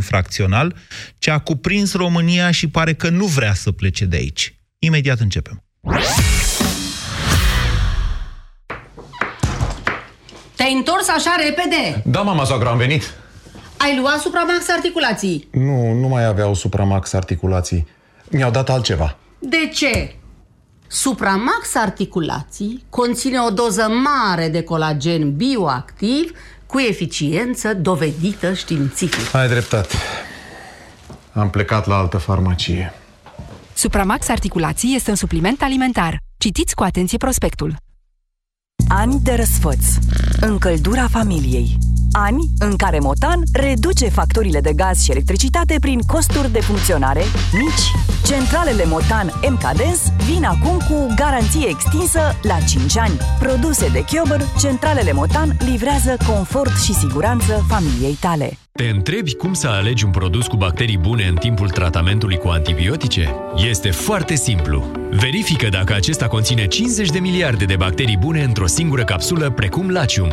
infracțional, ce a cuprins România și pare că nu vrea să plece de aici. Imediat începem. Te-ai întors așa repede? Da, mama soacră, am venit. Ai luat supramax articulații. Nu, nu mai aveau supramax articulații. Mi-au dat altceva. De ce? Supramax articulații conține o doză mare de colagen bioactiv cu eficiență dovedită științific. Ai dreptate. Am plecat la altă farmacie. Supramax Articulații este un supliment alimentar. Citiți cu atenție prospectul. Ani de răsfăț. Încăldura familiei. Ani în care Motan reduce facturile de gaz și electricitate prin costuri de funcționare mici. Centralele Motan MKDens vin acum cu garanție extinsă la 5 ani. Produse de Chiober, centralele Motan livrează confort și siguranță familiei tale. Te întrebi cum să alegi un produs cu bacterii bune în timpul tratamentului cu antibiotice? Este foarte simplu. Verifică dacă acesta conține 50 de miliarde de bacterii bune într-o singură capsulă, precum Lacium.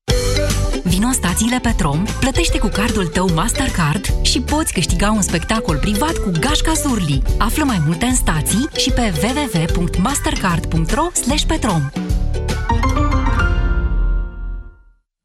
Vino în stațiile Petrom, plătește cu cardul tău Mastercard și poți câștiga un spectacol privat cu Gașca Zurli. Află mai multe în stații și pe www.mastercard.ro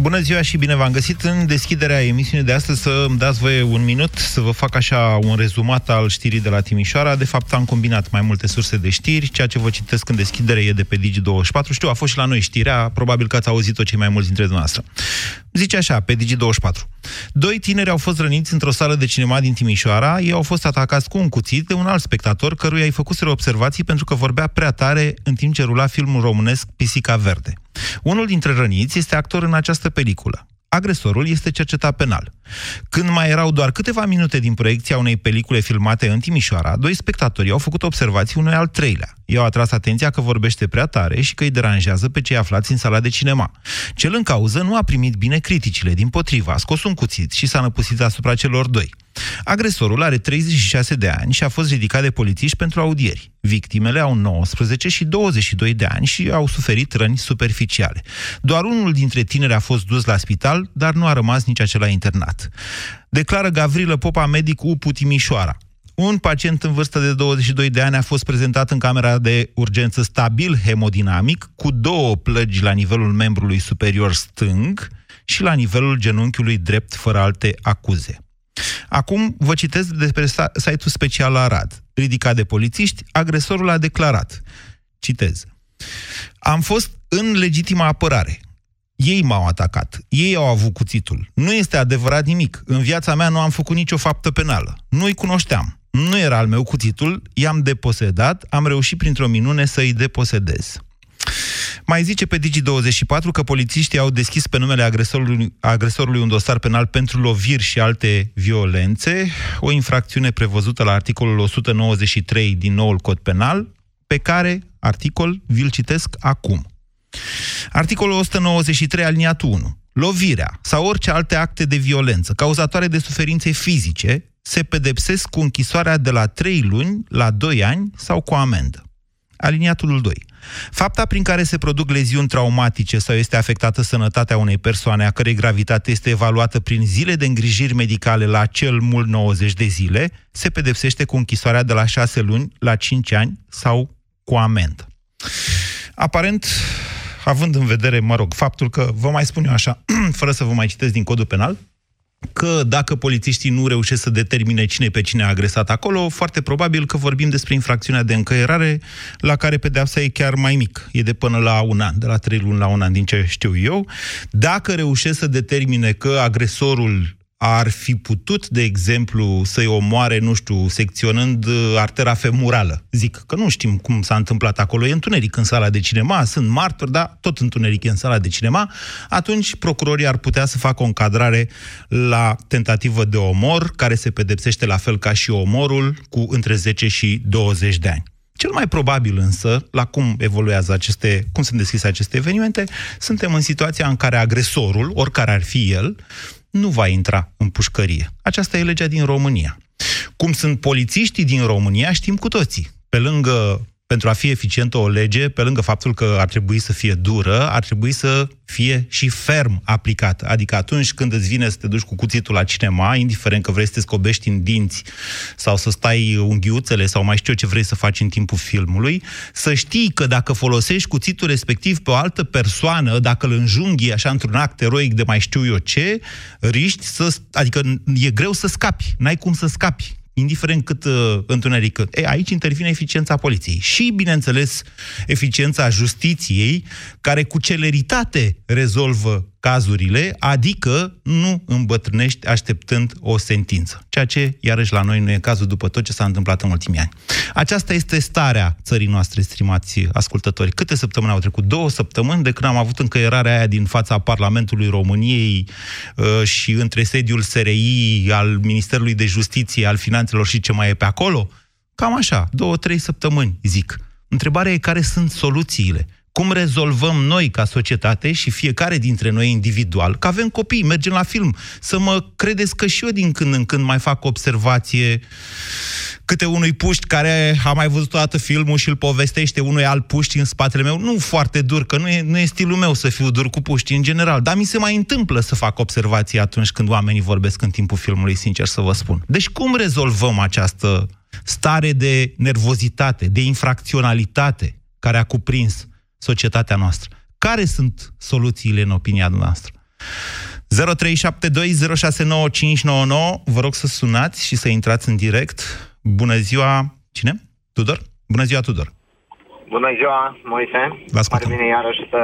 Bună ziua și bine v-am găsit în deschiderea emisiunii de astăzi să îmi dați voie un minut să vă fac așa un rezumat al știrii de la Timișoara. De fapt am combinat mai multe surse de știri, ceea ce vă citesc în deschidere e de pe Digi24. Știu, a fost și la noi știrea, probabil că ați auzit-o cei mai mulți dintre dumneavoastră. Zice așa, pe Digi24. Doi tineri au fost răniți într-o sală de cinema din Timișoara. Ei au fost atacați cu un cuțit de un alt spectator căruia îi făcuseră observații pentru că vorbea prea tare în timp ce rula filmul românesc Pisica Verde. Unul dintre răniți este actor în această peliculă. Agresorul este cercetat penal. Când mai erau doar câteva minute din proiecția unei pelicule filmate în Timișoara, doi spectatori au făcut observații unui al treilea. I-au atras atenția că vorbește prea tare și că îi deranjează pe cei aflați în sala de cinema. Cel în cauză nu a primit bine criticile, din potriva, a scos un cuțit și s-a năpusit asupra celor doi. Agresorul are 36 de ani și a fost ridicat de polițiști pentru audieri. Victimele au 19 și 22 de ani și au suferit răni superficiale. Doar unul dintre tineri a fost dus la spital, dar nu a rămas nici acela internat. Declară Gavrilă Popa, medic UPU Timișoara. Un pacient în vârstă de 22 de ani a fost prezentat în camera de urgență stabil hemodinamic, cu două plăgi la nivelul membrului superior stâng și la nivelul genunchiului drept, fără alte acuze. Acum vă citesc despre site-ul special Arad. Ridicat de polițiști, agresorul a declarat, citez, Am fost în legitima apărare. Ei m-au atacat. Ei au avut cuțitul. Nu este adevărat nimic. În viața mea nu am făcut nicio faptă penală. Nu-i cunoșteam. Nu era al meu cuțitul, i-am deposedat, am reușit printr-o minune să-i deposedez. Mai zice pe Digi24 că polițiștii au deschis pe numele agresorului, agresorului un dosar penal pentru loviri și alte violențe, o infracțiune prevăzută la articolul 193 din noul cod penal, pe care articol vi-l citesc acum. Articolul 193 aliniatul 1. Lovirea sau orice alte acte de violență cauzatoare de suferințe fizice se pedepsesc cu închisoarea de la 3 luni la 2 ani sau cu amendă. Aliniatul 2. Fapta prin care se produc leziuni traumatice sau este afectată sănătatea unei persoane a cărei gravitate este evaluată prin zile de îngrijiri medicale la cel mult 90 de zile, se pedepsește cu închisoarea de la 6 luni la 5 ani sau cu amendă. Aparent, având în vedere, mă rog, faptul că, vă mai spun eu așa, fără să vă mai citesc din codul penal, că dacă polițiștii nu reușesc să determine cine pe cine a agresat acolo, foarte probabil că vorbim despre infracțiunea de încăierare, la care pedeapsa e chiar mai mic. E de până la un an, de la trei luni la un an, din ce știu eu. Dacă reușesc să determine că agresorul ar fi putut, de exemplu, să-i omoare, nu știu, secționând uh, artera femurală. Zic că nu știm cum s-a întâmplat acolo. E întuneric în sala de cinema, sunt martori, dar tot întuneric e în sala de cinema. Atunci procurorii ar putea să facă o încadrare la tentativă de omor, care se pedepsește la fel ca și omorul, cu între 10 și 20 de ani. Cel mai probabil însă, la cum evoluează aceste, cum sunt deschise aceste evenimente, suntem în situația în care agresorul, oricare ar fi el, nu va intra în pușcărie. Aceasta e legea din România. Cum sunt polițiștii din România, știm cu toții. Pe lângă pentru a fi eficientă o lege, pe lângă faptul că ar trebui să fie dură, ar trebui să fie și ferm aplicată. Adică atunci când îți vine să te duci cu cuțitul la cinema, indiferent că vrei să te scobești în dinți sau să stai unghiuțele sau mai știu eu ce vrei să faci în timpul filmului, să știi că dacă folosești cuțitul respectiv pe o altă persoană, dacă îl înjunghi așa într-un act eroic de mai știu eu ce, riști să... Adică e greu să scapi, n-ai cum să scapi indiferent cât uh, întuneric. E, aici intervine eficiența poliției și, bineînțeles, eficiența justiției, care cu celeritate rezolvă cazurile, adică nu îmbătrânești așteptând o sentință. Ceea ce, iarăși, la noi nu e cazul după tot ce s-a întâmplat în ultimii ani. Aceasta este starea țării noastre, stimați ascultători. Câte săptămâni au trecut? Două săptămâni de când am avut încăierarea aia din fața Parlamentului României uh, și între sediul SRI, al Ministerului de Justiție, al Finanțelor și ce mai e pe acolo? Cam așa, două, trei săptămâni, zic. Întrebarea e care sunt soluțiile cum rezolvăm noi ca societate și fiecare dintre noi individual, că avem copii, mergem la film, să mă credeți că și eu din când în când mai fac observație câte unui puști care a mai văzut toată filmul și îl povestește unui alt puști în spatele meu, nu foarte dur, că nu e, nu e stilul meu să fiu dur cu puști în general, dar mi se mai întâmplă să fac observații atunci când oamenii vorbesc în timpul filmului, sincer să vă spun. Deci cum rezolvăm această stare de nervozitate, de infracționalitate care a cuprins societatea noastră. Care sunt soluțiile în opinia noastră? 0372069599 Vă rog să sunați și să intrați în direct. Bună ziua, cine? Tudor? Bună ziua, Tudor. Bună ziua, Moise. Vă ascultăm. Pare bine iarăși să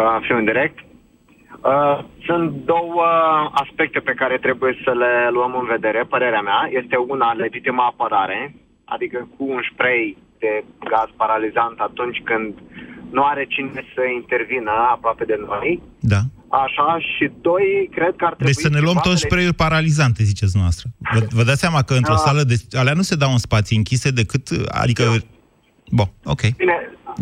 uh, fiu în direct. Uh, sunt două aspecte pe care trebuie să le luăm în vedere, părerea mea. Este una legitimă apărare, adică cu un spray de gaz paralizant atunci când nu are cine să intervină aproape de noi. Da. Așa, și doi, cred că ar trebui... Deci să ne luăm toți spray paralizante, ziceți noastră. Vă, vă dați seama că într-o da. sală de... Alea nu se dau în spații închise decât... Adică... Da. Bun, ok. Bine,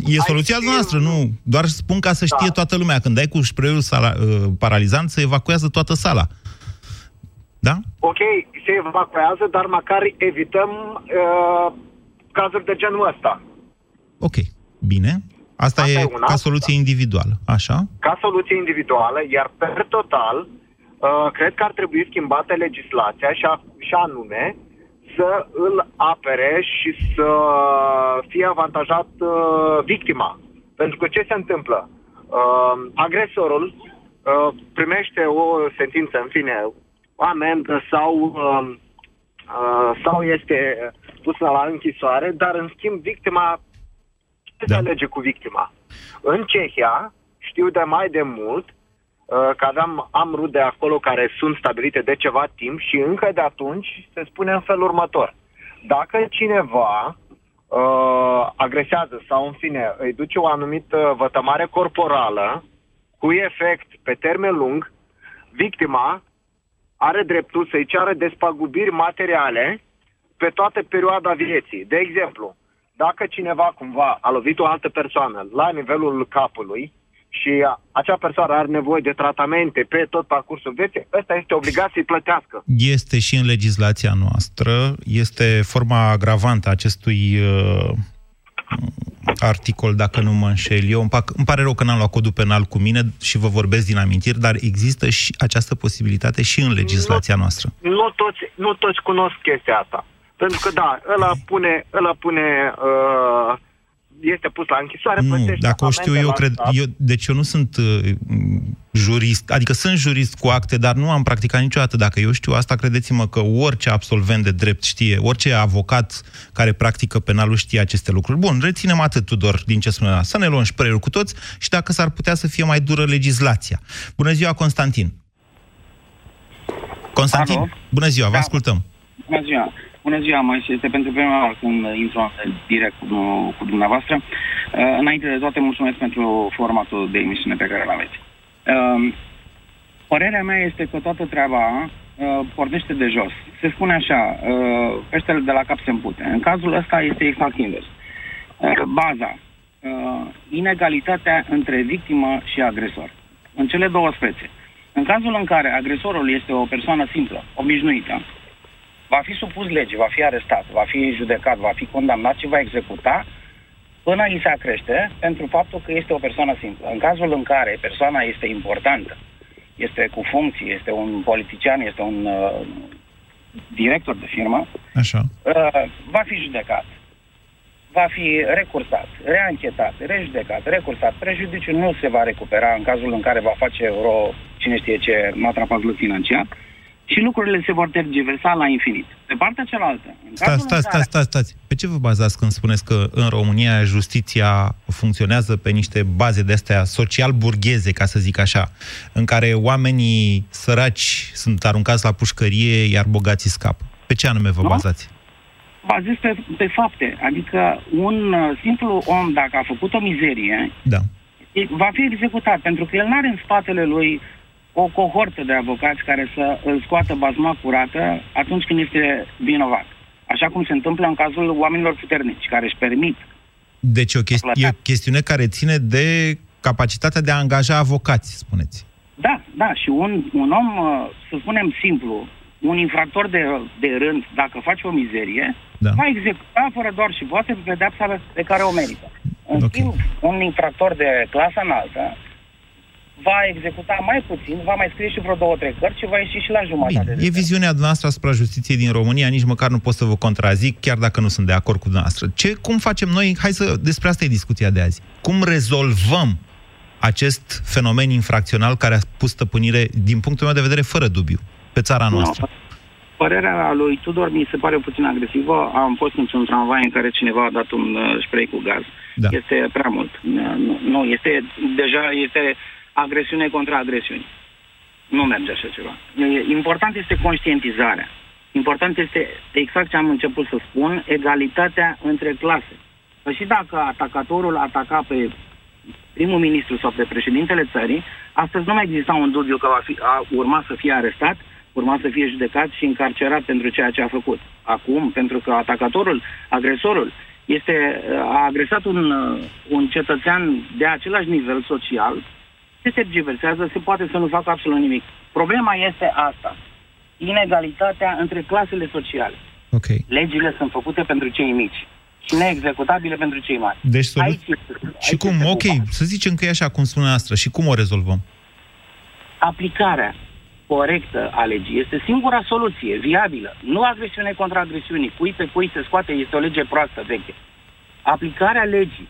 E soluția fi... noastră, nu. Doar spun ca să știe da. toată lumea. Când dai cu spray sala, uh, paralizant, se evacuează toată sala. Da? Ok, se evacuează, dar măcar evităm uh, cazuri de genul ăsta. Ok, bine. Asta, Asta e, e una, ca soluție individuală, așa? Ca soluție individuală, iar per total, uh, cred că ar trebui schimbată legislația și, a, și anume să îl apere și să fie avantajat uh, victima. Pentru că ce se întâmplă? Uh, agresorul uh, primește o sentință, în fine, o amendă sau, uh, uh, sau este pusă la închisoare, dar în schimb victima ce da. se alege cu victima. În Cehia, știu de mai de mult uh, că aveam, am rude acolo care sunt stabilite de ceva timp și încă de atunci se spune în felul următor. Dacă cineva uh, agresează sau în fine îi duce o anumită vătămare corporală cu efect pe termen lung, victima are dreptul să-i ceară despăgubiri materiale pe toată perioada vieții. De exemplu, dacă cineva cumva a lovit o altă persoană la nivelul capului și acea persoană are nevoie de tratamente pe tot parcursul vieții, ăsta este obligat să-i plătească. Este și în legislația noastră, este forma agravantă a acestui uh, articol, dacă nu mă înșel eu. Îmi, pac, îmi pare rău că n-am luat codul penal cu mine și vă vorbesc din amintiri, dar există și această posibilitate și în legislația nu, noastră. Nu toți, nu toți cunosc chestia asta. Pentru că, da, ăla pune, ăla pune uh, este pus la închisoare, Nu, plătește dacă o știu amende eu, la cred... stat. Eu, deci eu nu sunt uh, jurist, adică sunt jurist cu acte, dar nu am practicat niciodată. Dacă eu știu asta, credeți-mă că orice absolvent de drept știe, orice avocat care practică penalul știe aceste lucruri. Bun, reținem atât, Tudor, din ce spune Să ne luăm și păreuri cu toți și dacă s-ar putea să fie mai dură legislația. Bună ziua, Constantin! Constantin, Alo? bună ziua, vă Da. ascultăm. Bună ziua! Bună ziua, mă, este pentru prima oară când intru în direct cu, cu dumneavoastră. Uh, înainte de toate, mulțumesc pentru formatul de emisiune pe care îl aveți. Uh, părerea mea este că toată treaba uh, pornește de jos. Se spune așa, uh, peștele de la cap se împute. În cazul ăsta este exact invers. Uh, baza, uh, inegalitatea între victimă și agresor. În cele două spețe. În cazul în care agresorul este o persoană simplă, obișnuită, va fi supus legii, va fi arestat, va fi judecat, va fi condamnat și va executa până îi se acrește pentru faptul că este o persoană simplă. În cazul în care persoana este importantă, este cu funcții, este un politician, este un uh, director de firmă, Așa. uh, va fi judecat, va fi recursat, reanchetat, rejudecat, recursat. Prejudiciul nu se va recupera în cazul în care va face vreo, cine știe ce, matrapazlă financiar și lucrurile se vor tergiversa la infinit. Pe partea cealaltă, în Stați, cazul stați, în care... stați, stați, stați. Pe ce vă bazați când spuneți că în România justiția funcționează pe niște baze de astea social-burgheze, ca să zic așa, în care oamenii săraci sunt aruncați la pușcărie, iar bogații scapă? Pe ce anume vă Nu? bazați? bazez pe, pe fapte. Adică un uh, simplu om, dacă a făcut o mizerie, Da. e- va fi executat, pentru că el nu are în spatele lui o cohortă de avocați care să îl scoată bazma curată atunci când este vinovat. Așa cum se întâmplă în cazul oamenilor puternici, care își permit. Deci e o, chesti- e o chestiune care ține de capacitatea de a angaja avocați, spuneți. Da, da, și un, un om, uh, să spunem simplu, un infractor de, de rând, dacă face o mizerie, Da. va executa fără doar și poate pedeapsa pe- pe care o merită. În schimb, un infractor de clasă înaltă va executa mai puțin, va mai scrie și vreo două, trei cărți și va ieși și la jumătate. de E viziunea noastră asupra justiției din România, nici măcar nu pot să vă contrazic, chiar dacă nu sunt de acord cu dumneavoastră. Ce, cum facem noi? Hai să, despre asta e discuția de azi. Cum rezolvăm acest fenomen infracțional care a pus stăpânire, din punctul meu de vedere, fără dubiu, pe țara noastră? Părerea lui Tudor mi se pare puțin agresivă. Am fost într-un tramvai în care cineva a dat un uh, spray cu gaz. Da. Este prea mult. Nu, nu, este deja este agresiune contra agresiuni. Nu merge așa ceva. E- Important este conștientizarea. Important este, exact ce am început să spun, egalitatea între clase. Că și dacă atacatorul ataca pe primul ministru sau pe președintele țării, astăzi nu mai exista un dubiu că va fi, a urma să fie arestat, urma să fie judecat și încarcerat pentru ceea ce a făcut. Acum, pentru că atacatorul, agresorul, este, a agresat un, uh, un cetățean de același nivel social, se tergiversează, se poate să nu facă absolut nimic. Problema este asta. Inegalitatea între clasele sociale. Ok. Legile sunt făcute pentru cei mici și neexecutabile pentru cei mari. Deci solu- Aici este- Și aici cum, este ok, buba. să zicem că e așa cum spune noastră, și cum o rezolvăm? aplicarea corectă a legii este singura soluție viabilă. Nu agresiune contra agresiunii. Cui pe cui se scoate este o lege proastă veche. Aplicarea legii.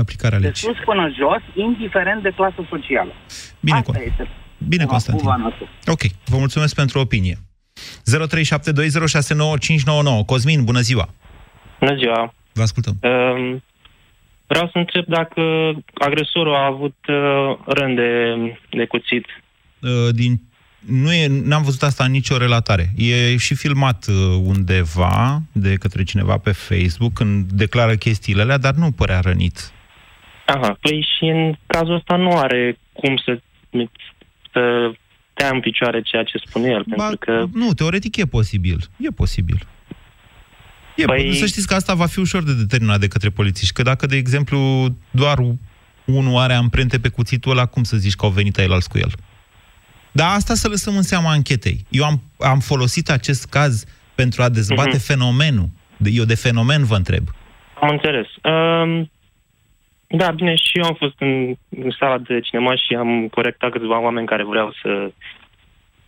Aplicarea De legii. sus până jos, indiferent de clasă socială. Bine, Asta Con- este Bine, buba- Constantin. buba noastră. Ok, vă mulțumesc pentru opinie. 0372069599. Cosmin, bună ziua! Bună ziua! Vă ascultăm. Um, vreau să întreb dacă agresorul a avut uh, rând de, de cuțit. Uh, din nu e, n-am văzut asta în nicio relatare. E și filmat uh, undeva de către cineva pe Facebook când declară chestiile alea, dar nu părea rănit. Aha, păi și în cazul ăsta nu are cum să, să tea în picioare ceea ce spune el, Ba, pentru că Nu, teoretic e posibil. E posibil. E, păi... Să știți că asta va fi ușor de determinat de către polițiști. Că dacă, de exemplu, doar unul are amprente pe cuțitul ăla, cum să zici că au venit el cu el? Dar asta să lăsăm în seama anchetei. Eu am, am folosit acest caz pentru a dezbate Mhm. fenomenul. De- Eu de fenomen vă întreb. am înțeles. Um, da, bine, și eu am fost în, în sala de cinema și am corectat câțiva oameni care vreau să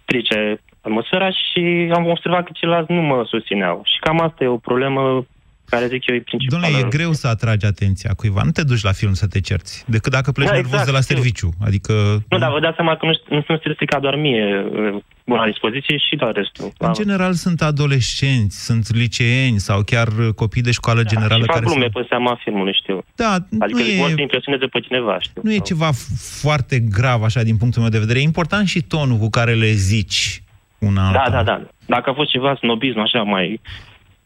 strice atmosfera și am observat că ceilalți nu mă susțineau. Și cam asta e o problemă care zic eu e principală. Domnule, e greu să atragi atenția cuiva. Nu te duci la film să te cerți, decât dacă pleci Da, nervos exact, de la știu. serviciu. Adică, Nu, dar vă dați seama că nu, nu sunt stricat doar mie uh, la dispoziție și la restul. în general, sunt adolescenți, sunt liceeni sau chiar copii de școală generală și fac care glume sunt... pe seama filmului, știu. Da, Adică nu vor e, să impresioneze pe cineva, știu. nu e ceva f- foarte grav, așa, din punctul meu de vedere. E important și tonul cu care le zici una alta. Da, da, da. Dacă a fost ceva snobism, așa, mai...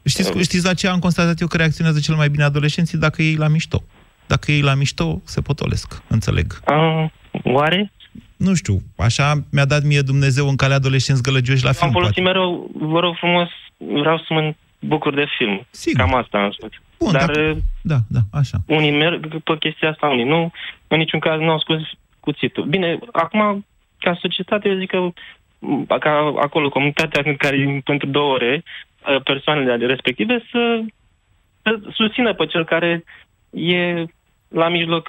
Știți, știți la ce am constatat eu că reacționează cel mai bine adolescenții? Dacă ei la mișto. Dacă ei la mișto, se potolesc. Înțeleg. A, oare? Nu știu. Așa mi-a dat mie Dumnezeu în calea adolescenți gălăgioși la Am film. folosit Poate. mereu, vă rog frumos, vreau să mă bucur de film. Sigur. Cam asta am spus. Bun, Dar dar- uh, Da, da, așa. unii merg pe chestia asta, unii nu. În niciun caz nu au scos cuțitul. Bine, acum, ca societate, eu zic că m, ca acolo, comunitatea în care pentru două ore, uh, persoanele respective să, să susțină pe cel care e la mijloc...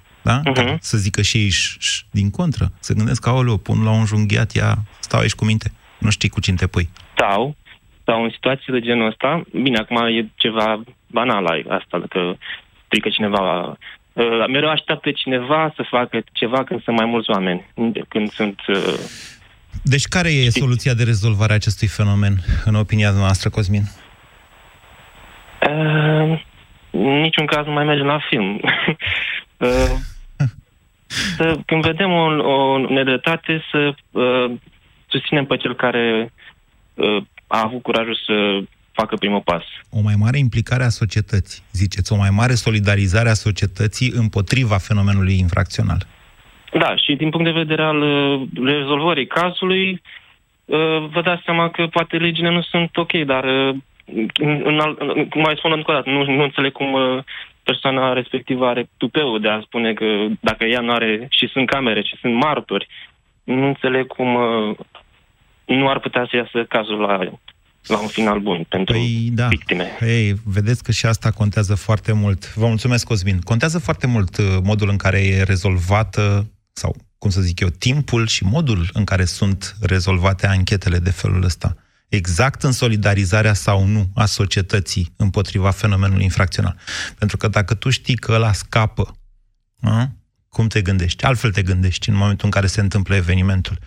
uh, Da? Mhm. Să zică și ei ș, ș, din contră. Să gândesc că, aoleu, pun la un junghiat, ia, stau aici cu minte. Nu știi cu cine te pui. Sau, sau în situații de genul ăsta, bine, acum e ceva banal ai asta, că strică cineva... Uh, mereu așteaptă cineva să facă ceva când sunt mai mulți oameni, când sunt... Uh, Deci care e soluția de rezolvare a acestui fenomen, în opinia noastră, Cosmin? Uh, în niciun caz nu mai mergem la film. uh, să, când vedem o, o nedreptate, să uh, susținem pe cel care uh, a avut curajul să facă primul pas. O mai mare implicare a societății, ziceți, o mai mare solidarizare a societății împotriva fenomenului infracțional. Da, și din punct de vedere al uh, rezolvării cazului, uh, vă dați seama că poate legile nu sunt ok, dar uh, în, în, al- în, mai spun încă o dată, nu, nu înțeleg cum uh, persoana respectivă are tupeul de a spune că dacă ea nu are și sunt camere și sunt martori, nu înțeleg cum uh, nu ar putea să iasă cazul la, la un final bun pentru Păi, da. victime. Ei, vedeți că și asta contează foarte mult. Vă mulțumesc, Cosmin. Contează foarte mult uh, modul în care e rezolvată, sau, cum să zic eu, timpul și modul în care sunt rezolvate anchetele de felul ăsta. Exact în solidarizarea sau nu a societății împotriva fenomenului infracțional. Pentru că dacă tu știi că ăla scapă, a? cum te gândești? Altfel te gândești în momentul în care se întâmplă evenimentul. 0372069599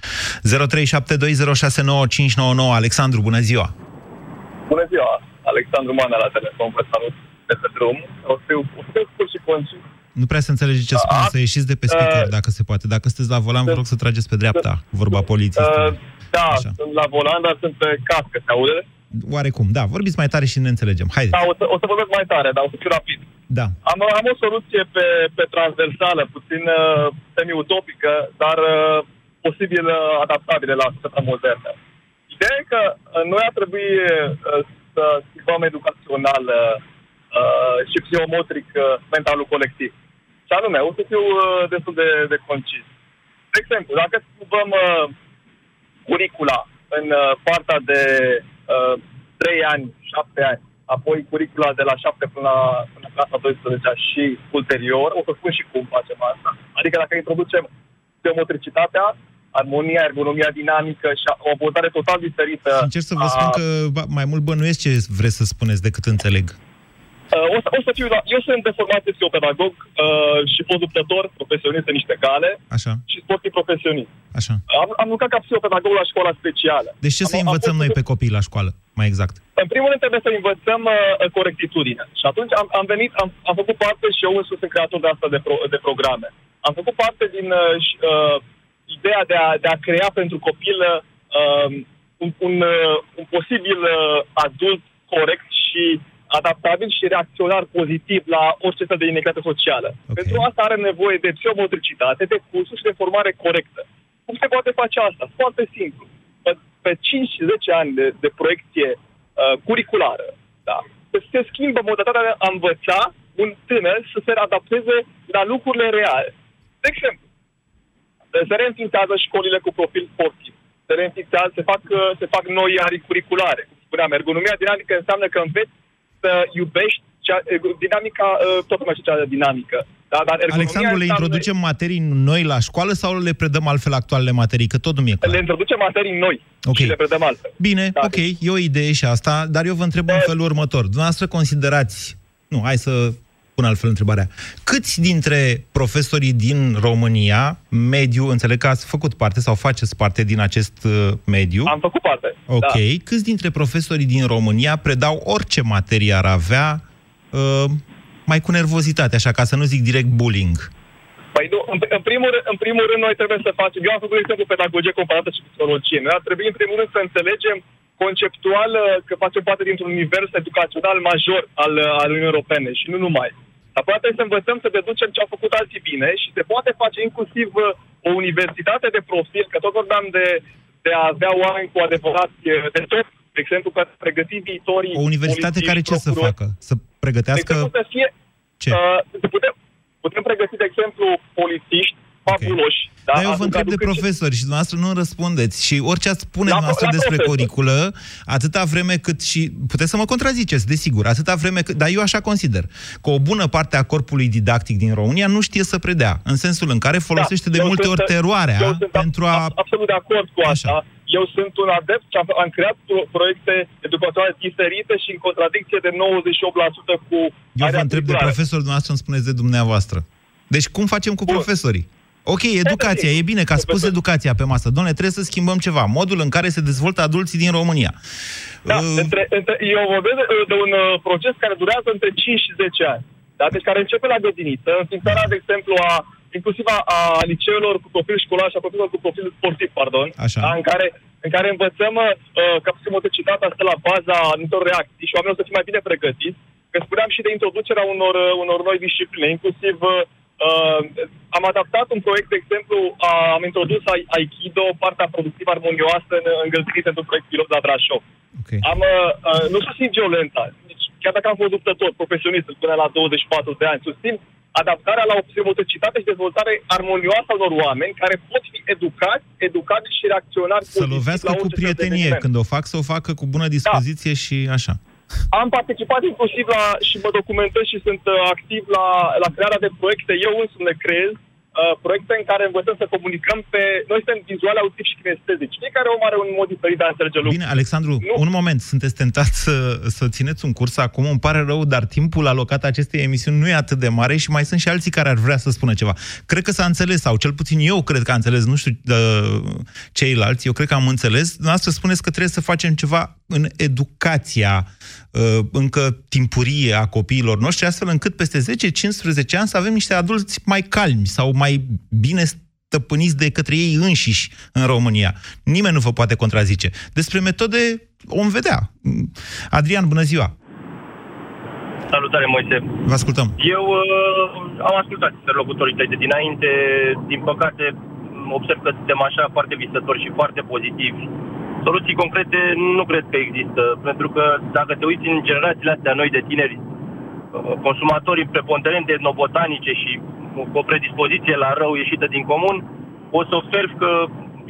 Alexandru, bună ziua! Bună ziua, Alexandru Manea la telefon, vă salut de pe drum. O să fiu, o să fiu scurt și concis. Nu prea se înțelege ce spune, să ieșiți de pe speaker, uh, dacă se poate. Dacă sunteți la volan, vă rog să trageți pe dreapta, vorba poliției. Uh, da, sunt la volan, dar sunt pe cască, se aude? Oarecum, da, vorbiți mai tare și ne înțelegem. Haideți. Da, o să, o să vorbesc mai tare, dar o să fiu rapid. Da. Am, am o soluție pe, pe transversală, puțin uh, semi-utopică, dar uh, posibil uh, adaptabilă la societatea modernă. Ideea e că uh, noi ar trebui uh, să schimbăm educațional uh, uh, și psihomotric uh, mentalul colectiv. Și anume, o să fiu uh, destul de, de concis. De exemplu, dacă schimbăm uh, curicula în uh, partea de uh, 3 ani, 7 ani, apoi curicula de la 7 până la, până la clasa 12 și ulterior, o să spun și cum facem asta. Adică dacă introducem geometricitatea, armonia, ergonomia dinamică și o abordare total diferită. Sincer să vă spun că ba, mai mult bănuiesc ce vreți să spuneți decât înțeleg. Uh, o, să, o să fiu la, eu sunt de formație psihopedagog uh, și fost luptător profesionist în niște cale Așa, și sportiv profesionist. așa. Am, am lucrat ca psihopedagog la școala specială. Deci ce am, să învățăm am noi fost- pe copii la școală, mai exact? În primul rând trebuie să învățăm uh, corectitudine. Și atunci am, am venit, am, am făcut parte și eu însuși sunt creator de asta de, pro, de programe. Am făcut parte din uh, și, uh, ideea de a, de a crea pentru copil uh, un, un, uh, un posibil uh, adult corect și adaptabil și reacționar pozitiv la orice fel de inegalitate socială. Okay. Pentru asta are nevoie de psihomotricitate, de cursuri și de formare corectă. Cum se poate face asta? Foarte simplu. Pe, pe 5-10 ani de, de proiecție uh, curriculară, da, se schimbă modalitatea de a învăța un tânăr să se adapteze la lucrurile reale. De exemplu, se reînființează școlile cu profil sportiv. Se reînființează, se fac, se fac noi arii curriculare. Cum spuneam, ergonomia dinamică înseamnă că înveți să iubești cea, dinamica, tot mai cea dinamică. Da, dar Alexandru, le introducem materii noi la școală sau le predăm altfel actualele materii? Că tot nu mi-e clar. Le introducem materii noi okay. și le predăm altfel. Bine, da, ok, e o idee și asta, dar eu vă întreb de... în felul următor. Dumneavoastră considerați, nu, hai să pun altfel întrebarea. Câți dintre profesorii din România, mediu, înțeleg că ați făcut parte sau faceți parte din acest uh, mediu? Am făcut parte, Ok. Da. Câți dintre profesorii din România predau orice materie ar avea uh, mai cu nervozitate, așa, ca să nu zic direct bullying? Păi nu, în, în, primul, rând, în primul rând noi trebuie să facem, eu am făcut, de exemplu, pedagogie comparată și psihologie. Noi ar trebui, în primul rând, să înțelegem conceptual uh, că facem parte dintr-un univers educațional major al, uh, al Uniunii Europene și nu numai. Apoi trebuie să învățăm să deducem ce au făcut alții bine și se poate face inclusiv uh, o universitate de profil, că tot vorbeam de, de a avea oameni cu adevărat de tot, de exemplu, pentru a pregăti viitorii O universitate care ce să facă? Să pregătească... De exemplu, să fie, ce? Uh, putem, putem pregăti, de exemplu, polițiști fabuloși. Okay. Da? Dar eu vă întreb de profesori și dumneavoastră nu răspundeți. Și orice ați spune la, dumneavoastră la despre profesor. curiculă, atâta vreme cât și... Puteți să mă contraziceți, desigur, atâta vreme cât... Dar eu așa consider, că o bună parte a corpului didactic din România nu știe să predea, în sensul în care folosește da, de multe ori teroarea pentru a... Absolut de acord cu asta. Așa. Eu sunt un adept și am, am creat proiecte educaționale diferite și în contradicție de 98% cu... Eu vă întreb de profesor, dumneavoastră îmi spuneți de dumneavoastră. Deci cum facem cu Bun. profesorii? Ok, educația, e bine că a spus educația pe masă. Domnule, trebuie să schimbăm ceva. Modul în care se dezvoltă adulții din România. Da, uh... între, între, eu vorbesc de, de un uh, proces care durează între 5 și 10 ani. Da? Deci care începe la grădiniță, înființarea, de exemplu, a inclusiv a, a liceelor cu profil școlar și a profilor cu profil sportiv, pardon, Așa. Da? în, care, în care învățăm uh, ca motoritățitatea asta la baza anumitor reacții și oamenii o să fie mai bine pregătiți. Că spuneam și de introducerea unor, uh, unor noi discipline, inclusiv uh, Uh, am adaptat un proiect, de exemplu, uh, am introdus Aikido, partea productivă armonioasă în îngălțire pentru proiect pilot la Brașov. Okay. Am, uh, uh, nu susțin violența, deci, chiar dacă am fost luptător profesionist până la 24 de ani, susțin adaptarea la o psihoticitate și dezvoltare armonioasă a unor oameni care pot fi educați, educați și reacționați Să lovească cu prietenie. Când o fac, să o facă cu bună dispoziție da. și așa. Am participat inclusiv la, și mă documentez și sunt uh, activ la, la crearea de proiecte. Eu însumi le creez uh, proiecte în care învățăm să comunicăm pe... Noi suntem vizuale, auditiv și kinestetici. Fiecare om are un mod diferit de a înțelege lucruri. Bine, Alexandru, nu? un moment. Sunteți tentat să, să țineți un curs acum. Îmi pare rău, dar timpul alocat acestei emisiuni nu e atât de mare și mai sunt și alții care ar vrea să spună ceva. Cred că s-a înțeles, sau cel puțin eu cred că am înțeles, nu știu uh, ceilalți, eu cred că am înțeles. Dumneavoastră spuneți că trebuie să facem ceva în educația uh, încă timpurie a copiilor noștri, astfel încât peste 10-15 ani să avem niște adulți mai calmi sau mai bine stăpâniți de către ei înșiși în România. Nimeni nu vă poate contrazice. Despre metode vom vedea. Adrian, bună ziua! Salutare, Moise! Vă ascultăm! Eu uh, am ascultat interlocutorii tăi de dinainte. Din păcate, observ că suntem așa foarte visători și foarte pozitivi Soluții concrete nu cred că există, pentru că dacă te uiți în generațiile astea noi de tineri, uh, consumatorii preponderente etnobotanice și cu o predispoziție la rău ieșită din comun, o să observ că,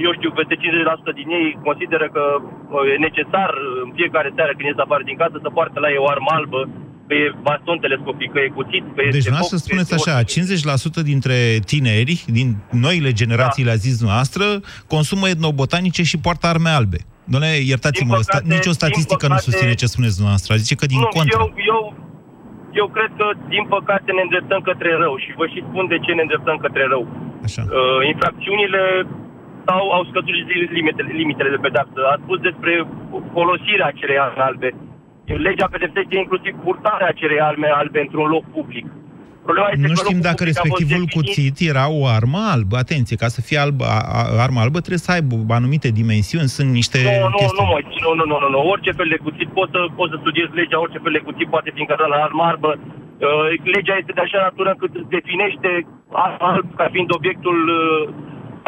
eu știu, peste 50% din ei consideră că uh, e necesar în fiecare seară când ies afară din casă să poartă la ei o armă albă că e baston telescopic, că e cuțit, că deci, Deci, să spuneți așa, 50% dintre tineri, din noile generații, da. le-a zis noastră, consumă etnobotanice și poartă arme albe. Doamne, iertați-mă, păcate, sta, nicio statistică păcate, nu susține ce spuneți dumneavoastră. Zice că din nu, contră. Eu, eu, eu cred că, din păcate, ne îndreptăm către rău și vă și spun de ce ne îndreptăm către rău. Așa. Uh, infracțiunile sau au scăzut limitele, limitele de pedeapsă. Ați spus despre folosirea acelei arme albe. Legea pedepsește inclusiv purtarea acelei arme albe într-un loc public. Problema este nu știm dacă respectivul cuțit era o armă albă. Atenție, ca să fie albă, armă albă trebuie să aibă anumite dimensiuni, sunt niște nu, nu, chestii. Nu, nu, nu, nu, nu, nu, orice fel de cuțit, poți să, poți să studiezi legea, orice fel de cuțit poate fi încadrat la armă albă. Uh, legea este de așa natură încât definește arma albă ca fiind obiectul uh,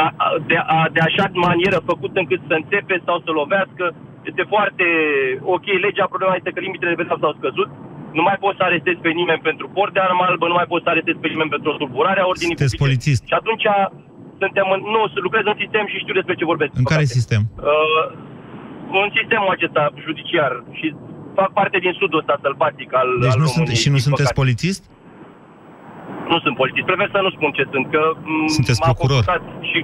a, a, de, a, de așa manieră făcut încât să înțepe sau să lovească. Este foarte ok, legea, problema este că limitele de pedeapsă au scăzut nu mai poți să arestezi pe nimeni pentru port de armă albă, nu mai poți să arestezi pe nimeni pentru o tulburare a ordinii Sunteți publice. polițist. Și atunci suntem în, nu, lucrez în sistem și știu despre ce vorbesc. În care sistem? Uh, în sistemul acesta judiciar și fac parte din sudul ăsta sălbatic al, Deci al nu sunt, României, și nu din sunteți păcate. polițist? Nu sunt polițist. Prefer să nu spun ce sunt, că m, Sunteți m-am procuror. confruntat și,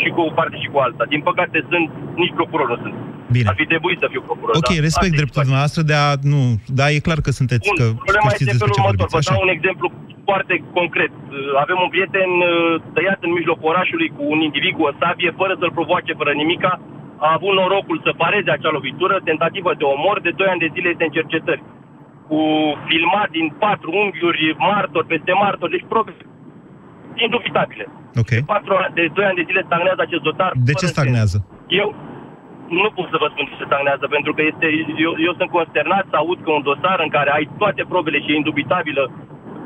și cu o parte și cu alta. Din păcate sunt, nici procuror nu sunt. Bine. Ar fi trebuit să fiu procuror. Ok, dar respect asta e dreptul dumneavoastră de a... Nu, da, e clar că sunteți, Bun, că, problema că este știți despre felul ce următor. vorbiți. Vă Așa. dau un exemplu foarte concret. Uh, Avem un prieten uh, tăiat în mijlocul orașului cu un individ cu o sabie, fără să-l provoace, fără nimica. A avut norocul să pareze acea lovitură, tentativă de omor, de 2 ani de zile este în cercetări. Cu filmat din patru unghiuri, martori peste martori, deci probe indubitabile. Ok. De, patru, ani- de 2 ani de zile stagnează acest dosar. De ce fără stagnează? sens. Eu nu pot să vă spun ce se stagnează, pentru că este, eu, eu sunt consternat să aud că un dosar în care ai toate probele și e indubitabilă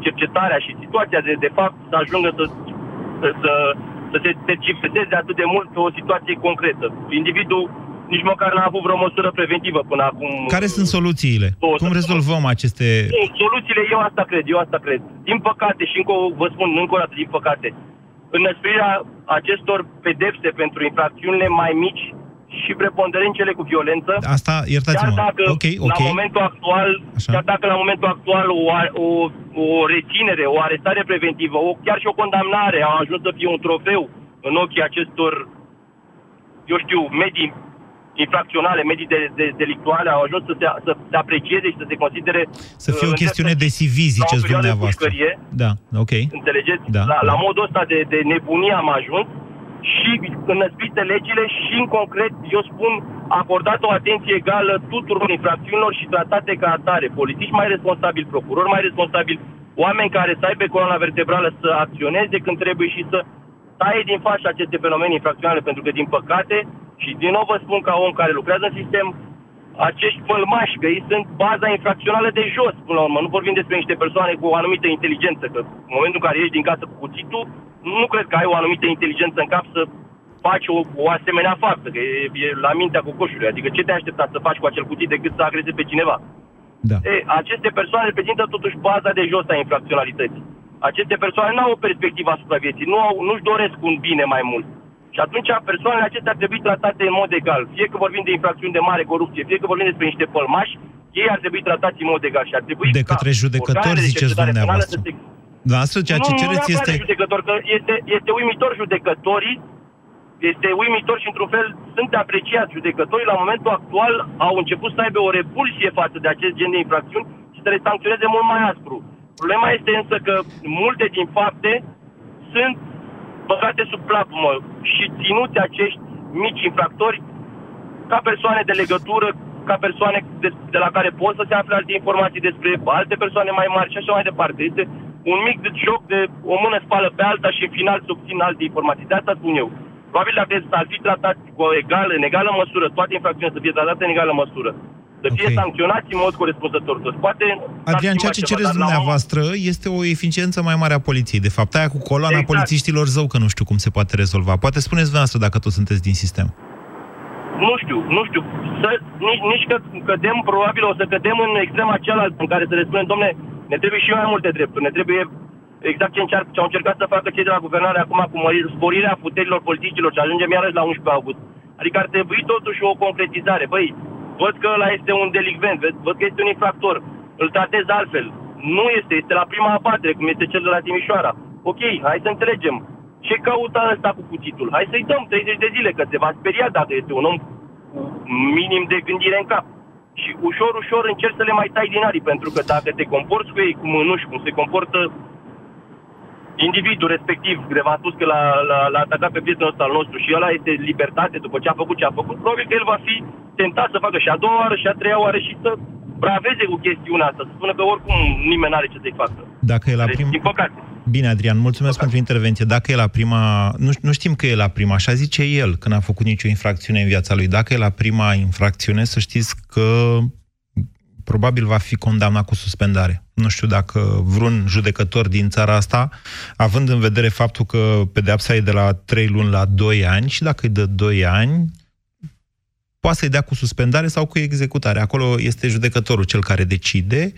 cercetarea și situația de, de fapt să ajungă să, să, să, să se tergiverseze atât de mult pe o situație concretă. Individul nici măcar n-a avut vreo măsură preventivă până acum. Care sunt soluțiile? Două Cum rezolvăm aceste... Nu, soluțiile, eu asta cred, eu asta cred. Din păcate, și încă o, vă spun încă o dată, din păcate, înăsprirea acestor pedepse pentru infracțiunile mai mici și preponderent cele cu violență, Asta, chiar iertați-mă. dacă Ok, ok. la momentul actual, Așa. chiar dacă la momentul actual o, a- o, o reținere, o arestare preventivă, o, chiar și o condamnare a ajuns să fie un trofeu în ochii acestor, eu știu, medii infracționale, medii de, de, delictuale, au ajuns să se, să se aprecieze și să se considere... Să fie uh, o chestiune de CV, la o ziceți perioadă de dumneavoastră. pușcărie, Da, ok. Înțelegeți? Da. La, la modul ăsta de, de nebunie am ajuns și înăsprite legile și, în concret, eu spun, acordat o atenție egală tuturor infracțiunilor și tratate ca atare. Polițiști mai responsabili, procurori mai responsabili, oameni care să aibă coloana vertebrală să acționeze când trebuie și să taie din fașă aceste fenomene infracționale, pentru că, din păcate, și din nou vă spun ca om care lucrează în sistem, acești pălmași, că ei sunt baza infracțională de jos, până la urmă. Nu vorbim despre niște persoane cu o anumită inteligență, că în momentul în care ieși din casă cu cuțitul, nu cred că ai o anumită inteligență în cap să faci o, o asemenea faptă, că e, e la mintea cocoșului. Adică ce te aștepta să faci cu acel cuțit decât să agreze pe cineva? Da. E, aceste persoane reprezintă totuși baza de jos a infracționalității. Aceste persoane nu au o perspectivă asupra vieții, nu au, nu-și doresc un bine mai mult. Și atunci persoanele acestea ar trebui tratate în mod egal. Fie că vorbim de infracțiuni de mare corupție, fie că vorbim despre niște pălmași, ei ar trebui tratați în mod egal și ar trebui De către ca judecători, organele de ziceți cercetare penală dumneavoastră. să se Dumneavoastră, ceea ce nu, cereți nu este... este... judecător, că este, este uimitor judecătorii, este uimitor și într-un fel sunt apreciați judecătorii. La momentul actual au început să aibă o repulsie față de acest gen de infracțiuni și să le sancționeze mult mai aspru. Problema este însă că multe din fapte sunt băgate sub plapumă și ținuți acești mici infractori ca persoane de legătură, ca persoane de, de la care pot să se afle alte informații despre alte persoane mai mari și așa mai departe. Este un mic de joc de o mână spală pe alta și în final să obțin alte informații. De asta spun eu. Probabil dacă ar fi tratat cu o egală, în egală măsură, toate infracțiunile să fie tratate în egală măsură, să fie Ok. sancționați în mod corespunzător toți. Poate Adrian, s-ar ceea ce schimba cereți ceva, dar la un dumneavoastră este o eficiență mai mare a poliției. De fapt, aia cu coloana Exact. polițiștilor zău că nu știu cum se poate rezolva. Poate spuneți dumneavoastră dacă tot sunteți din sistem. Nu știu, nu știu. Să, nici, nici că cădem, probabil o să cădem în extrema cealaltă, în care să le spunem, domne, ne trebuie și mai multe drepturi, ne trebuie exact ce, încearcă, ce au încercat să facă cei de la guvernare acum cu mări- sporirea puterilor politicilor și ajungem iarăși la 11 august. Adică ar trebui totuși o concretizare. Băi, văd că ăla este un delicvent, văd- văd că este un infractor, îl tratez altfel. Nu este, este la prima abatere, cum este cel de la Timișoara. Ok, hai să înțelegem. Ce caută ăsta cu cuțitul? Hai să-i dăm 30 de zile, că se va speria dacă este un om cu minim de gândire în cap. Și ușor, ușor încerci să le mai tai din arii, pentru că dacă te comporți cu ei cu mânuși, cum se comportă individul respectiv, de v-am spus că l-a, l-a, l-a atacat pe prietenul ăsta al nostru și ăla este libertate după ce a făcut ce a făcut, probabil că el va fi tentat să facă și a doua oară și a treia oară și să braveze cu chestiunea asta, să spună că oricum nimeni n-are ce să-i facă. Dacă e la Deci, prim... din păcate. Bine, Adrian, mulțumesc pentru intervenție. Dacă e la prima... Nu, nu știm că e la prima, așa zice el, când a făcut nicio infracțiune în viața lui. Dacă e la prima infracțiune, să știți că probabil va fi condamnat cu suspendare. Nu știu dacă vreun judecător din țara asta, având în vedere faptul că pedeapsa e de la 3 luni la 2 ani și dacă îi dă 2 ani, poate să-i dea cu suspendare sau cu executare. Acolo este judecătorul cel care decide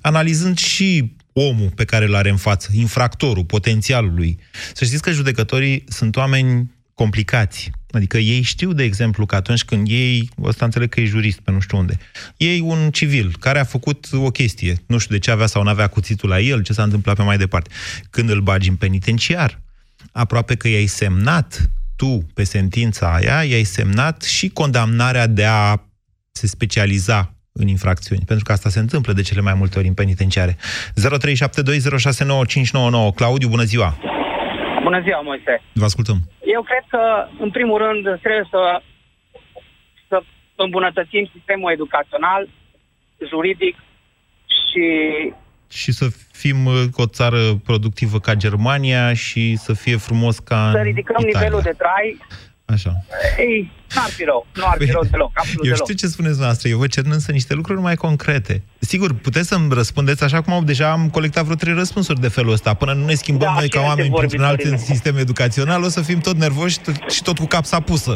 analizând și omul pe care îl are în față, infractorul, potențialul lui. Să știți că judecătorii sunt oameni complicați. Adică ei știu, de exemplu, că atunci când ei, ăsta înțeleg că e jurist pe nu știu unde, ei un civil care a făcut o chestie, nu știu de ce avea sau nu avea cuțitul la el, ce s-a întâmplat pe mai departe. Când îl bagi în penitenciar, aproape că i-ai semnat tu pe sentința aia, i-ai semnat și condamnarea de a se specializa în infracțiuni, pentru că asta se întâmplă de cele mai multe ori în penitenciare. 0372069599 Claudiu, bună ziua! Bună ziua, Moise! Vă ascultăm! Eu cred că, în primul rând, trebuie să, să îmbunătățim sistemul educațional, juridic și... Și să fim uh, o țară productivă ca Germania și să fie frumos ca Să ridicăm Italia. nivelul de trai. Așa. Ei, n-ar fi rău. Nu ar fi rău deloc, absolut Eu deloc. știu ce spuneți noastră, eu vă cer însă niște lucruri mai concrete. Sigur, puteți să-mi răspundeți așa cum au deja am colectat vreo trei răspunsuri de felul ăsta. Până nu ne schimbăm Da, noi ca cine oameni este printr-un alt vorbitorii sistem educațional, o să fim tot nervoși t- și tot cu capsa pusă.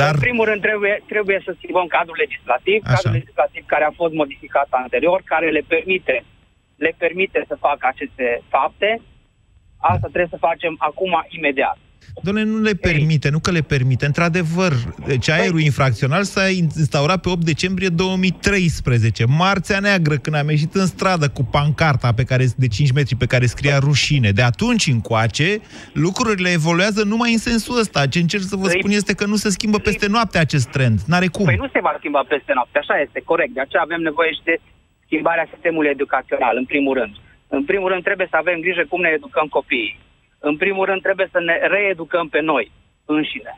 Dar În primul rând, trebuie, trebuie să schimbăm cadrul legislativ, Așa. cadrul legislativ care a fost modificat anterior, care le permite, le permite să facă aceste fapte. Asta trebuie să facem acum, imediat. Doamne, nu le permite, nu că le permite. Într-adevăr, deci aerul infracțional s-a instaurat pe 8 decembrie 2013. Marțea neagră, când am ieșit în stradă cu pancarta pe care, de 5 metri pe care scria rușine. De atunci încoace, lucrurile evoluează numai în sensul ăsta. Ce încerc să vă Păi- spun este că nu se schimbă peste noapte acest trend. N-are cum. Păi nu se va schimba peste noapte, așa este, corect. De aceea avem nevoie și de schimbarea sistemului educațional, în primul rând. În primul rând trebuie să avem grijă cum ne educăm copiii. În primul rând trebuie să ne reeducăm pe noi înșine.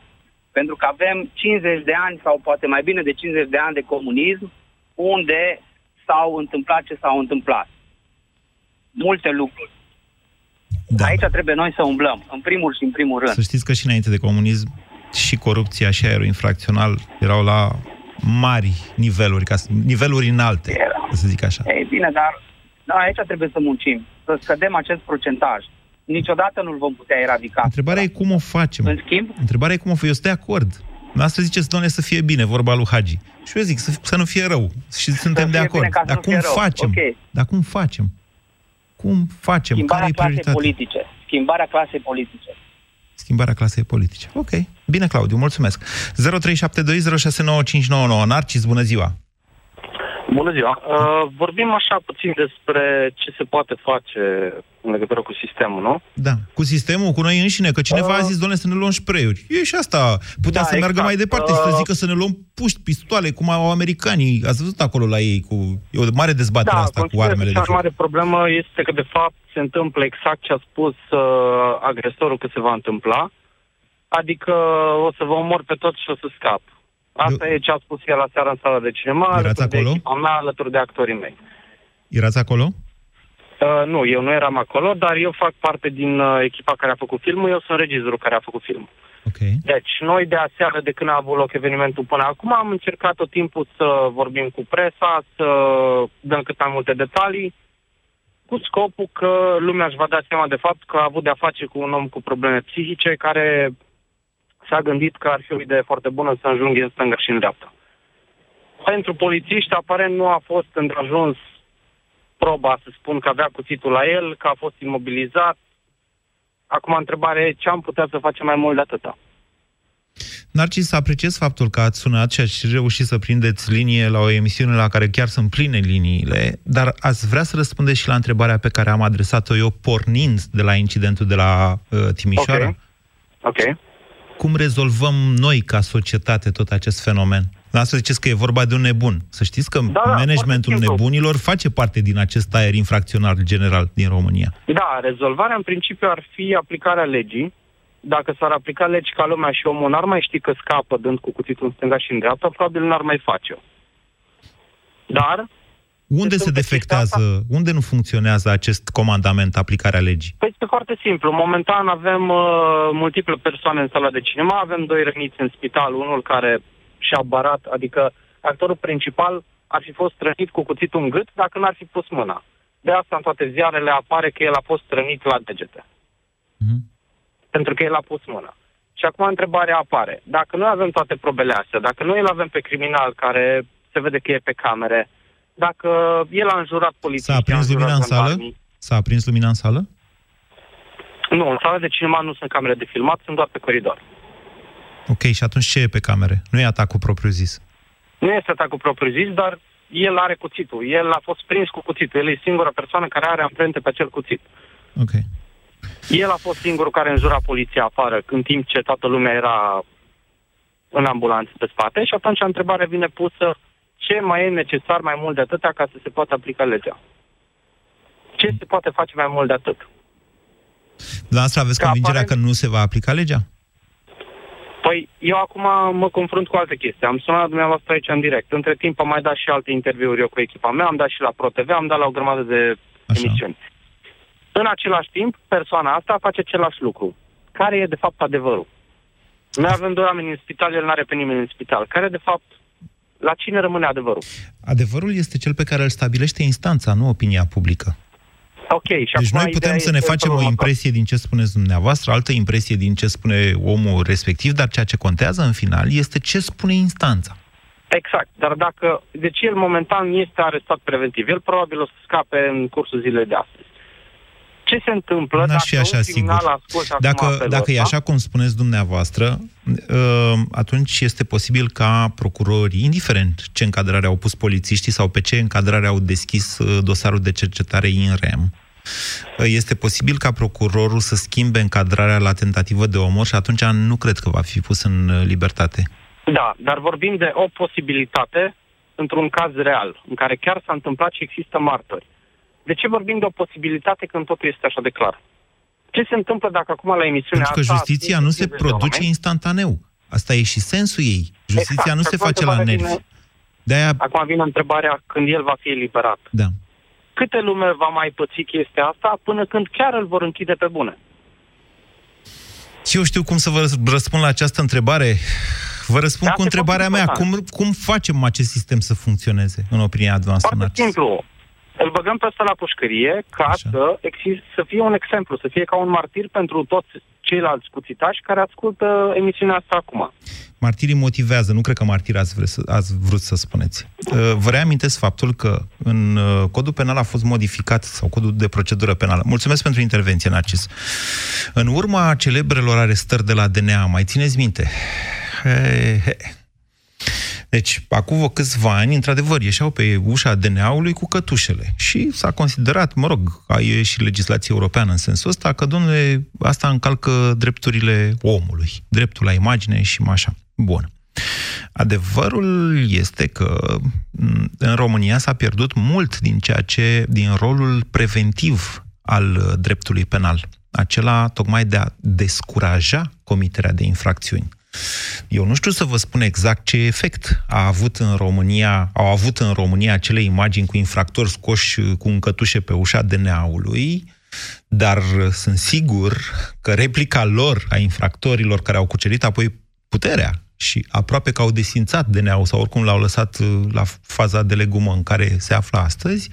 Pentru că avem 50 de ani sau poate mai bine de 50 de ani de comunism unde s-au întâmplat ce s-au întâmplat. Multe lucruri. Da. Aici trebuie noi să umblăm, în primul și în primul rând. Să știți că și înainte de comunism și corupția și aerul infracțional erau la mari niveluri, ca să- niveluri înalte, să zic așa. Ei bine, dar da, aici trebuie să muncim, să scădem acest procentaj. Niciodată nu-l vom putea eradica. Întrebarea e cum o facem. În schimb? Întrebarea e cum o facem. Eu sunt de acord. Asta ziceți, doamne, să fie bine, vorba lui Hagi. Și eu zic, să, să nu fie rău. Și suntem de fie acord. bine ca să Dar nu cum fie rău. facem? Ok. Dar cum facem? Cum facem? Schimbarea Care e clasei prioritatea? politice. Schimbarea clasei politice. Schimbarea clasei politice. Ok. Bine, Claudiu, mulțumesc. 0372069599. Narcis, bună ziua. Bună ziua! Uh, vorbim așa puțin despre ce se poate face în legătură cu sistemul, nu? Da. Cu sistemul, cu noi înșine, că cineva Uh, a zis, doamne, să ne luăm spreiuri. E și asta. Putea Da, să meargă exact. mai departe și să Uh, zică să ne luăm puști, pistoale, cum au americanii. Ați văzut acolo la ei cu... E o mare dezbatere da, asta cu consider că armele de cea mai foc. mare problemă este că, de fapt, se întâmplă exact ce a spus uh, agresorul că se va întâmpla, adică o să vă omor pe toți și o să scap. Asta e ce a spus el la seara în sala de cinema, Erați alături de acolo? echipa mea, alături de actorii mei. Erați acolo? Uh, nu, eu nu eram acolo, dar eu fac parte din uh, echipa care a făcut filmul, eu sunt regizorul care a făcut filmul. Okay. Deci, noi de aseară, de când a avut loc evenimentul până acum, am încercat tot timpul să vorbim cu presa, să dăm cât mai multe detalii, cu scopul că lumea își va da seama de fapt că a avut de-a face cu un om cu probleme psihice care s-a gândit că ar fi o idee foarte bună să înjunghe în stânga și în dreapta. Pentru polițiști, aparent nu a fost îndeajuns proba să spun că avea cuțitul la el, că a fost imobilizat. Acum, întrebarea e ce am putea să facem mai mult de atâta. Narcis, apreciez faptul că ați sunat și ați reușit să prindeți linie la o emisiune la care chiar sunt pline liniile, dar ați vrea să răspundeți și la întrebarea pe care am adresat-o eu pornind de la incidentul de la uh, Timișoara? Ok. Ok. Cum rezolvăm noi ca societate tot acest fenomen? La să ziceți că e vorba de un nebun. Să știți că da, managementul foarte simplu. nebunilor face parte din acest aer infracțional general din România. Da, rezolvarea în principiu ar fi aplicarea legii. Dacă s-ar aplica legi ca lumea și omul n-ar mai ști că scapă dând cu cuțitul în stânga și în dreapta, probabil n-ar mai face-o. Dar, Unde se defectează, unde nu funcționează acest comandament, aplicarea legii? păi este foarte simplu. Momentan avem uh, multiple persoane în sala de cinema, avem doi răniți în spital, unul care și-a barat, adică actorul principal ar fi fost rănit cu cuțitul în gât dacă n-ar fi pus mâna. De asta în toate ziarele apare că el a fost rănit la degete. Pentru că el a pus mâna. Și acum întrebarea apare. Dacă noi avem toate probele astea, dacă noi îl avem pe criminal care se vede că e pe camere, dacă el a înjurat polițiști... S-a aprins a înjurat lumina în sală? jandarmii. S-a aprins lumina în sală? Nu, în sala de cinema nu sunt camere de filmat, sunt doar pe coridor. Ok, și atunci ce e pe camere? Nu e atacul propriu-zis. Nu este atacul propriu-zis, dar el are cuțitul. El a fost prins cu cuțitul. El e singura persoană care are amprente pe acel cuțit. Ok. El a fost singurul care înjura poliția afară, în timp ce toată lumea era în ambulanță pe spate și atunci întrebarea vine pusă ce mai e necesar mai mult de atâta ca să se poată aplica legea? Ce se poate face mai mult de atât? Dumneavoastră aveți Că convingerea aparent- că nu se va aplica legea? Păi, eu acum mă confrunt cu alte chestii. Am sunat dumneavoastră aici în direct. Între timp am mai dat și alte interviuri eu cu echipa mea, am dat și la ProTV, am dat la o grămadă de Așa. emisiuni. În același timp, persoana asta face același lucru. Care e, de fapt, adevărul? Noi avem doi oameni în spital, el nu are pe nimeni în spital. Care, de fapt, la cine rămâne adevărul? Adevărul este cel pe care îl stabilește instanța, nu opinia publică. Ok, și Deci acum noi putem ideea să ne este facem o următoarea. impresie din ce spuneți dumneavoastră, altă impresie din ce spune omul respectiv, dar ceea ce contează în final este ce spune instanța. Exact, dar dacă... Deci el momentan este arestat preventiv. El probabil o să scape în cursul zilei de astăzi. Ce se întâmplă N-aș fi dacă așa un sigur. criminal ascultă acum Dacă, apelul dacă e ăsta? așa cum spuneți dumneavoastră, ă, atunci este posibil ca procurorii, indiferent ce încadrare au pus polițiștii sau pe ce încadrare au deschis ă, dosarul de cercetare INREM, ă, este posibil ca procurorul să schimbe încadrarea la tentativă de omor și atunci nu cred că va fi pus în ă, libertate. Da, dar vorbim de o posibilitate într-un caz real, în care chiar s-a întâmplat și există martori. De ce vorbim de o posibilitate când totul este așa de clar? Ce se întâmplă dacă acum la emisiunea Pentru că asta... justiția nu se 50 de produce oameni- instantaneu. Asta e și sensul ei. Justiția Exact. nu Și se acum face la întrebarea nervi. vine- De-aia, Acum vine întrebarea când el va fi eliberat. da. Câte lume va mai păți chestia asta până când chiar îl vor închide pe bune? Și eu știu cum să vă răspund la această întrebare. Vă răspund Da, cu se întrebarea poate mea. Cum, răspunde. cum facem acest sistem să funcționeze, în opinia noastră? Foarte simplu. Îl băgăm pe ăsta la pușcărie ca să, exist, să fie un exemplu, să fie ca un martir pentru toți ceilalți cuțitași care ascultă emisiunea asta acum. Martirii motivează, nu cred că martiri ați, vre, să, ați vrut să spuneți. Uh, Vă reamintesc faptul că în uh, codul penal a fost modificat, sau codul de procedură penală. Mulțumesc pentru intervenție, Narcis. În urma celebrelor arestări de la DNA, mai țineți minte? He, he. Deci, acum vă câțiva ani, într-adevăr, ieșeau pe ușa DNA-ului cu cătușele. Și s-a considerat, mă rog, e și legislație europeană în sensul ăsta, că, domnule, asta încalcă drepturile omului, dreptul la imagine și așa. Bun. Adevărul este că m, în România s-a pierdut mult din ceea ce, din rolul preventiv al uh, dreptului penal. Acela tocmai de a descuraja comiterea de infracțiuni. Eu nu știu să vă spun exact ce efect a avut în România, au avut în România acele imagini cu infractori scoși uh, cu încătușe pe ușa DNA-ului, dar uh, sunt sigur că replica lor a infractorilor care au cucerit apoi puterea și aproape că au desințat DNA-ul sau oricum l-au lăsat uh, la faza de legumă în care se află astăzi,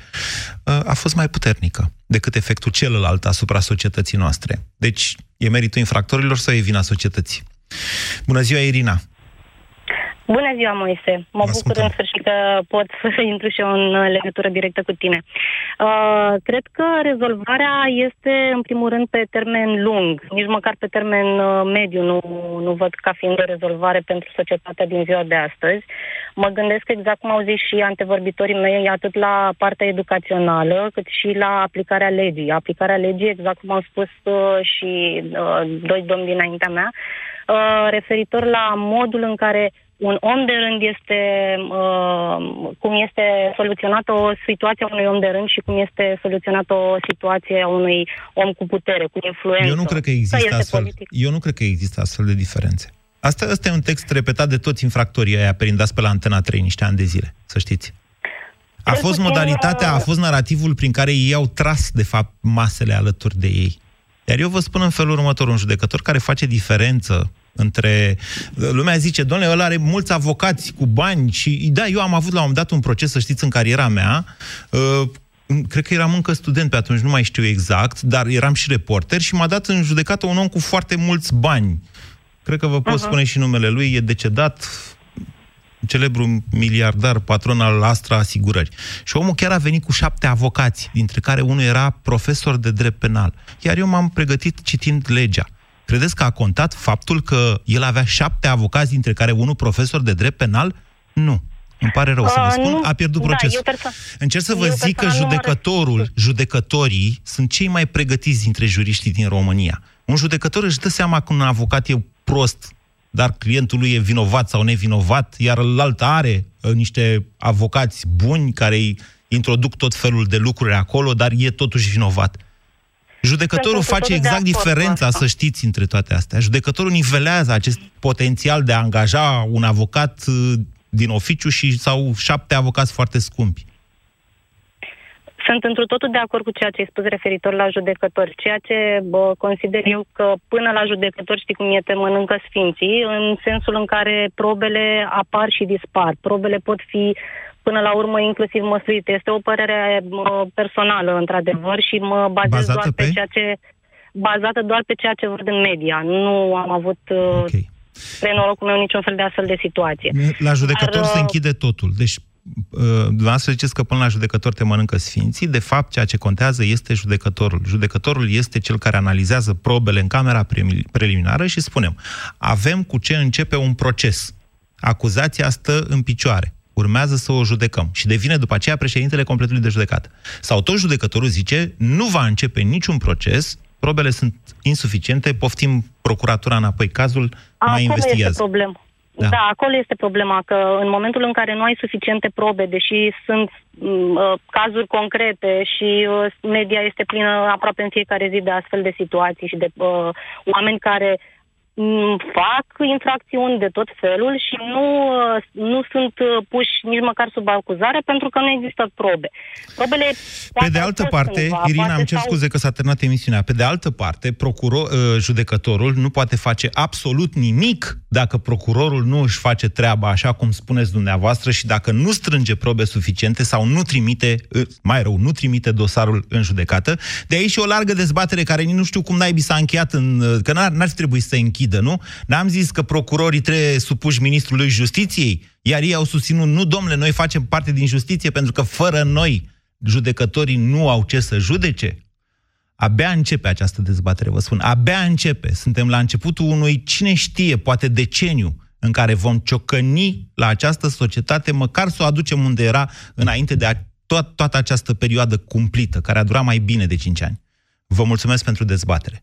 uh, a fost mai puternică decât efectul celălalt asupra societății noastre. Deci, e meritul infractorilor sau e vina societății? Bună ziua, Irina! Bună ziua, Moise! Mă Vă bucur în sfârșit că pot să intru și eu în uh, legătură directă cu tine. Uh, cred că rezolvarea este, în primul rând, pe termen lung. Nici măcar pe termen uh, mediu nu, nu văd ca fiind o rezolvare pentru societatea din ziua de astăzi. Mă gândesc exact cum au zis și antevorbitorii mei, atât la partea educațională, cât și la aplicarea legii. Aplicarea legii, exact cum au spus uh, și uh, doi domni dinaintea mea, uh, referitor la modul în care un om de rând este, uh, cum este soluționată o situație a unui om de rând și cum este soluționată o situație a unui om cu putere, cu influență. Eu nu cred că Că există este astfel, politic. eu nu cred că există astfel de diferențe. Asta, asta e un text repetat de toți infractorii aia perindați pe la Antena 3 niște ani de zile, să știți. A fost puțin, modalitatea, a fost narativul prin care ei au tras, de fapt, masele alături de ei. Iar eu vă spun în felul următor, un judecător care face diferență între... Lumea zice, domnule, ăla are mulți avocați cu bani și... Da, eu am avut la un moment dat un proces, să știți, în cariera mea, uh, cred că eram încă student pe atunci, nu mai știu exact, dar eram și reporter și m-a dat în judecată un om cu foarte mulți bani. Cred că vă pot Mhm. spune și numele lui, e decedat, celebru miliardar, patron al Astra Asigurări. Și omul chiar a venit cu șapte avocați, dintre care unul era profesor de drept penal. Iar eu m-am pregătit citind legea. Credeți că a contat faptul că el avea șapte avocați, dintre care unul profesor de drept penal? Nu. Îmi pare rău să vă Uh, spun, nu. a pierdut Da, procesul. eu perso- Încerc să vă eu zic că personal nu am judecătorul, judecătorii sunt cei mai pregătiți dintre juriștii din România. Un judecător își dă seama că un avocat e prost, dar clientul lui e vinovat sau nevinovat, iar alt are uh, niște avocați buni care îi introduc tot felul de lucruri acolo, dar e totuși vinovat. Judecătorul Sunt cu face totul de exact acord cu diferența, asta. să știți, între toate astea. Judecătorul nivelează acest potențial de a angaja un avocat uh, din oficiu și sau șapte avocați foarte scumpi. Sunt într totul de acord cu ceea ce ai spus referitor la judecători. Ceea ce bă, consider eu că până la judecători știi cum e, te mănâncă sfinții, în sensul în care probele apar și dispar. Probele pot fi până la urmă inclusiv măsurite. Este o părere mă, personală, într-adevăr, și mă bazez Bazată doar pe? pe? ceea ce bazată doar pe ceea ce văd în media. Nu am avut uh, Ok. pe norocul meu niciun fel de astfel de situație. La judecător Dar, se uh, închide totul. Deci, uh, dumneavoastră ziceți că până la judecător te mănâncă sfinții. De fapt, ceea ce contează este judecătorul. Judecătorul este cel care analizează probele în camera premi- preliminară și spunem, avem cu ce începe un proces. Acuzația stă în picioare. Urmează să o judecăm. Și devine după aceea președintele completului de judecată. Sau tot judecătorul zice, nu va începe niciun proces, probele sunt insuficiente, poftim procuratura înapoi cazul, mai Acolo investigează. este problema. Da. Da. da, acolo este problema, că în momentul în care nu ai suficiente probe, deși sunt m, uh, cazuri concrete și uh, media este plină aproape în fiecare zi de astfel de situații și de uh, oameni care m, fac infracțiuni de tot felul și nu, uh, nu sunt uh, puși nici măcar sub acuzare pentru că nu există probe. Probele Pe poate de au altă fost parte, cândva, Irina, poate îmi cer s-au- scuze că s-a terminat emisiunea. Pe de altă parte, procuror, uh, judecătorul nu poate face absolut nimic dacă procurorul nu își face treaba așa cum spuneți dumneavoastră și dacă nu strânge probe suficiente sau nu trimite, uh, mai rău, nu trimite dosarul în judecată. De aici și o largă dezbatere care nici nu știu cum naibii s-a încheiat, în, uh, că n-ar, n-ar trebui să se închidă, nu? N-am zis că procurorii trebuie supuși ministrului justiției, iar ei au susținut, nu, domnule, noi facem parte din justiție pentru că fără noi judecătorii nu au ce să judece? Abia începe această dezbatere, vă spun. Abia începe. Suntem la începutul unui, cine știe, poate deceniu, în care vom ciocăni la această societate, măcar să o aducem unde era înainte de a, to- toată această perioadă cumplită, care a durat mai bine de 5 ani. Vă mulțumesc pentru dezbatere.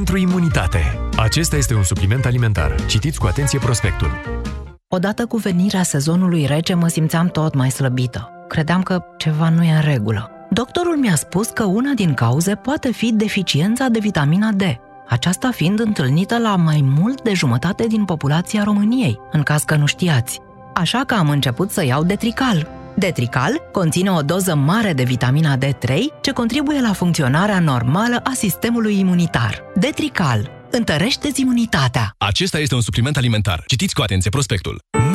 imunitate. Acesta este un supliment alimentar. Citiți cu atenție prospectul. Odată cu venirea sezonului rece mă simțeam tot mai slăbită. Credeam că ceva nu e în regulă. Doctorul mi-a spus că una din cauze poate fi deficiența de vitamina D, aceasta fiind întâlnită la mai mult de jumătate din populația României, în caz că nu știați. Așa că am început să iau Detrical. Detrical conține o doză mare de vitamina D3 ce contribuie la funcționarea normală a sistemului imunitar. Detrical întărește-ți imunitatea. Acesta este un supliment alimentar. Citiți cu atenție prospectul.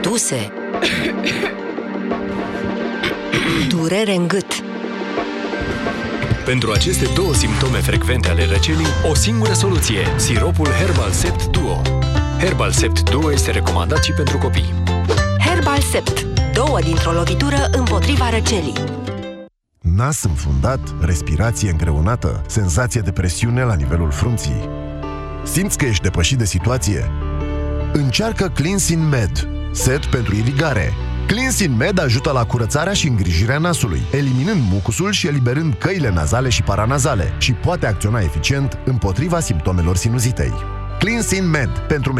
Tuse. Durere în gât. Pentru aceste două simptome frecvente ale răcelii, o singură soluție, siropul Herbal Sept Duo. Herbal Sept Duo este recomandat și pentru copii. Herbal Sept. Două dintr-o lovitură împotriva răcelii. nas înfundat, respirație îngreunată, senzație de presiune la nivelul frunții. Simți că ești depășit de situație? Încearcă Cleansin Med, set pentru irigare. Cleansin Med ajută la curățarea și îngrijirea nasului, eliminând mucusul și eliberând căile nazale și paranazale și poate acționa eficient împotriva simptomelor sinuzitei. Cleansin Med pentru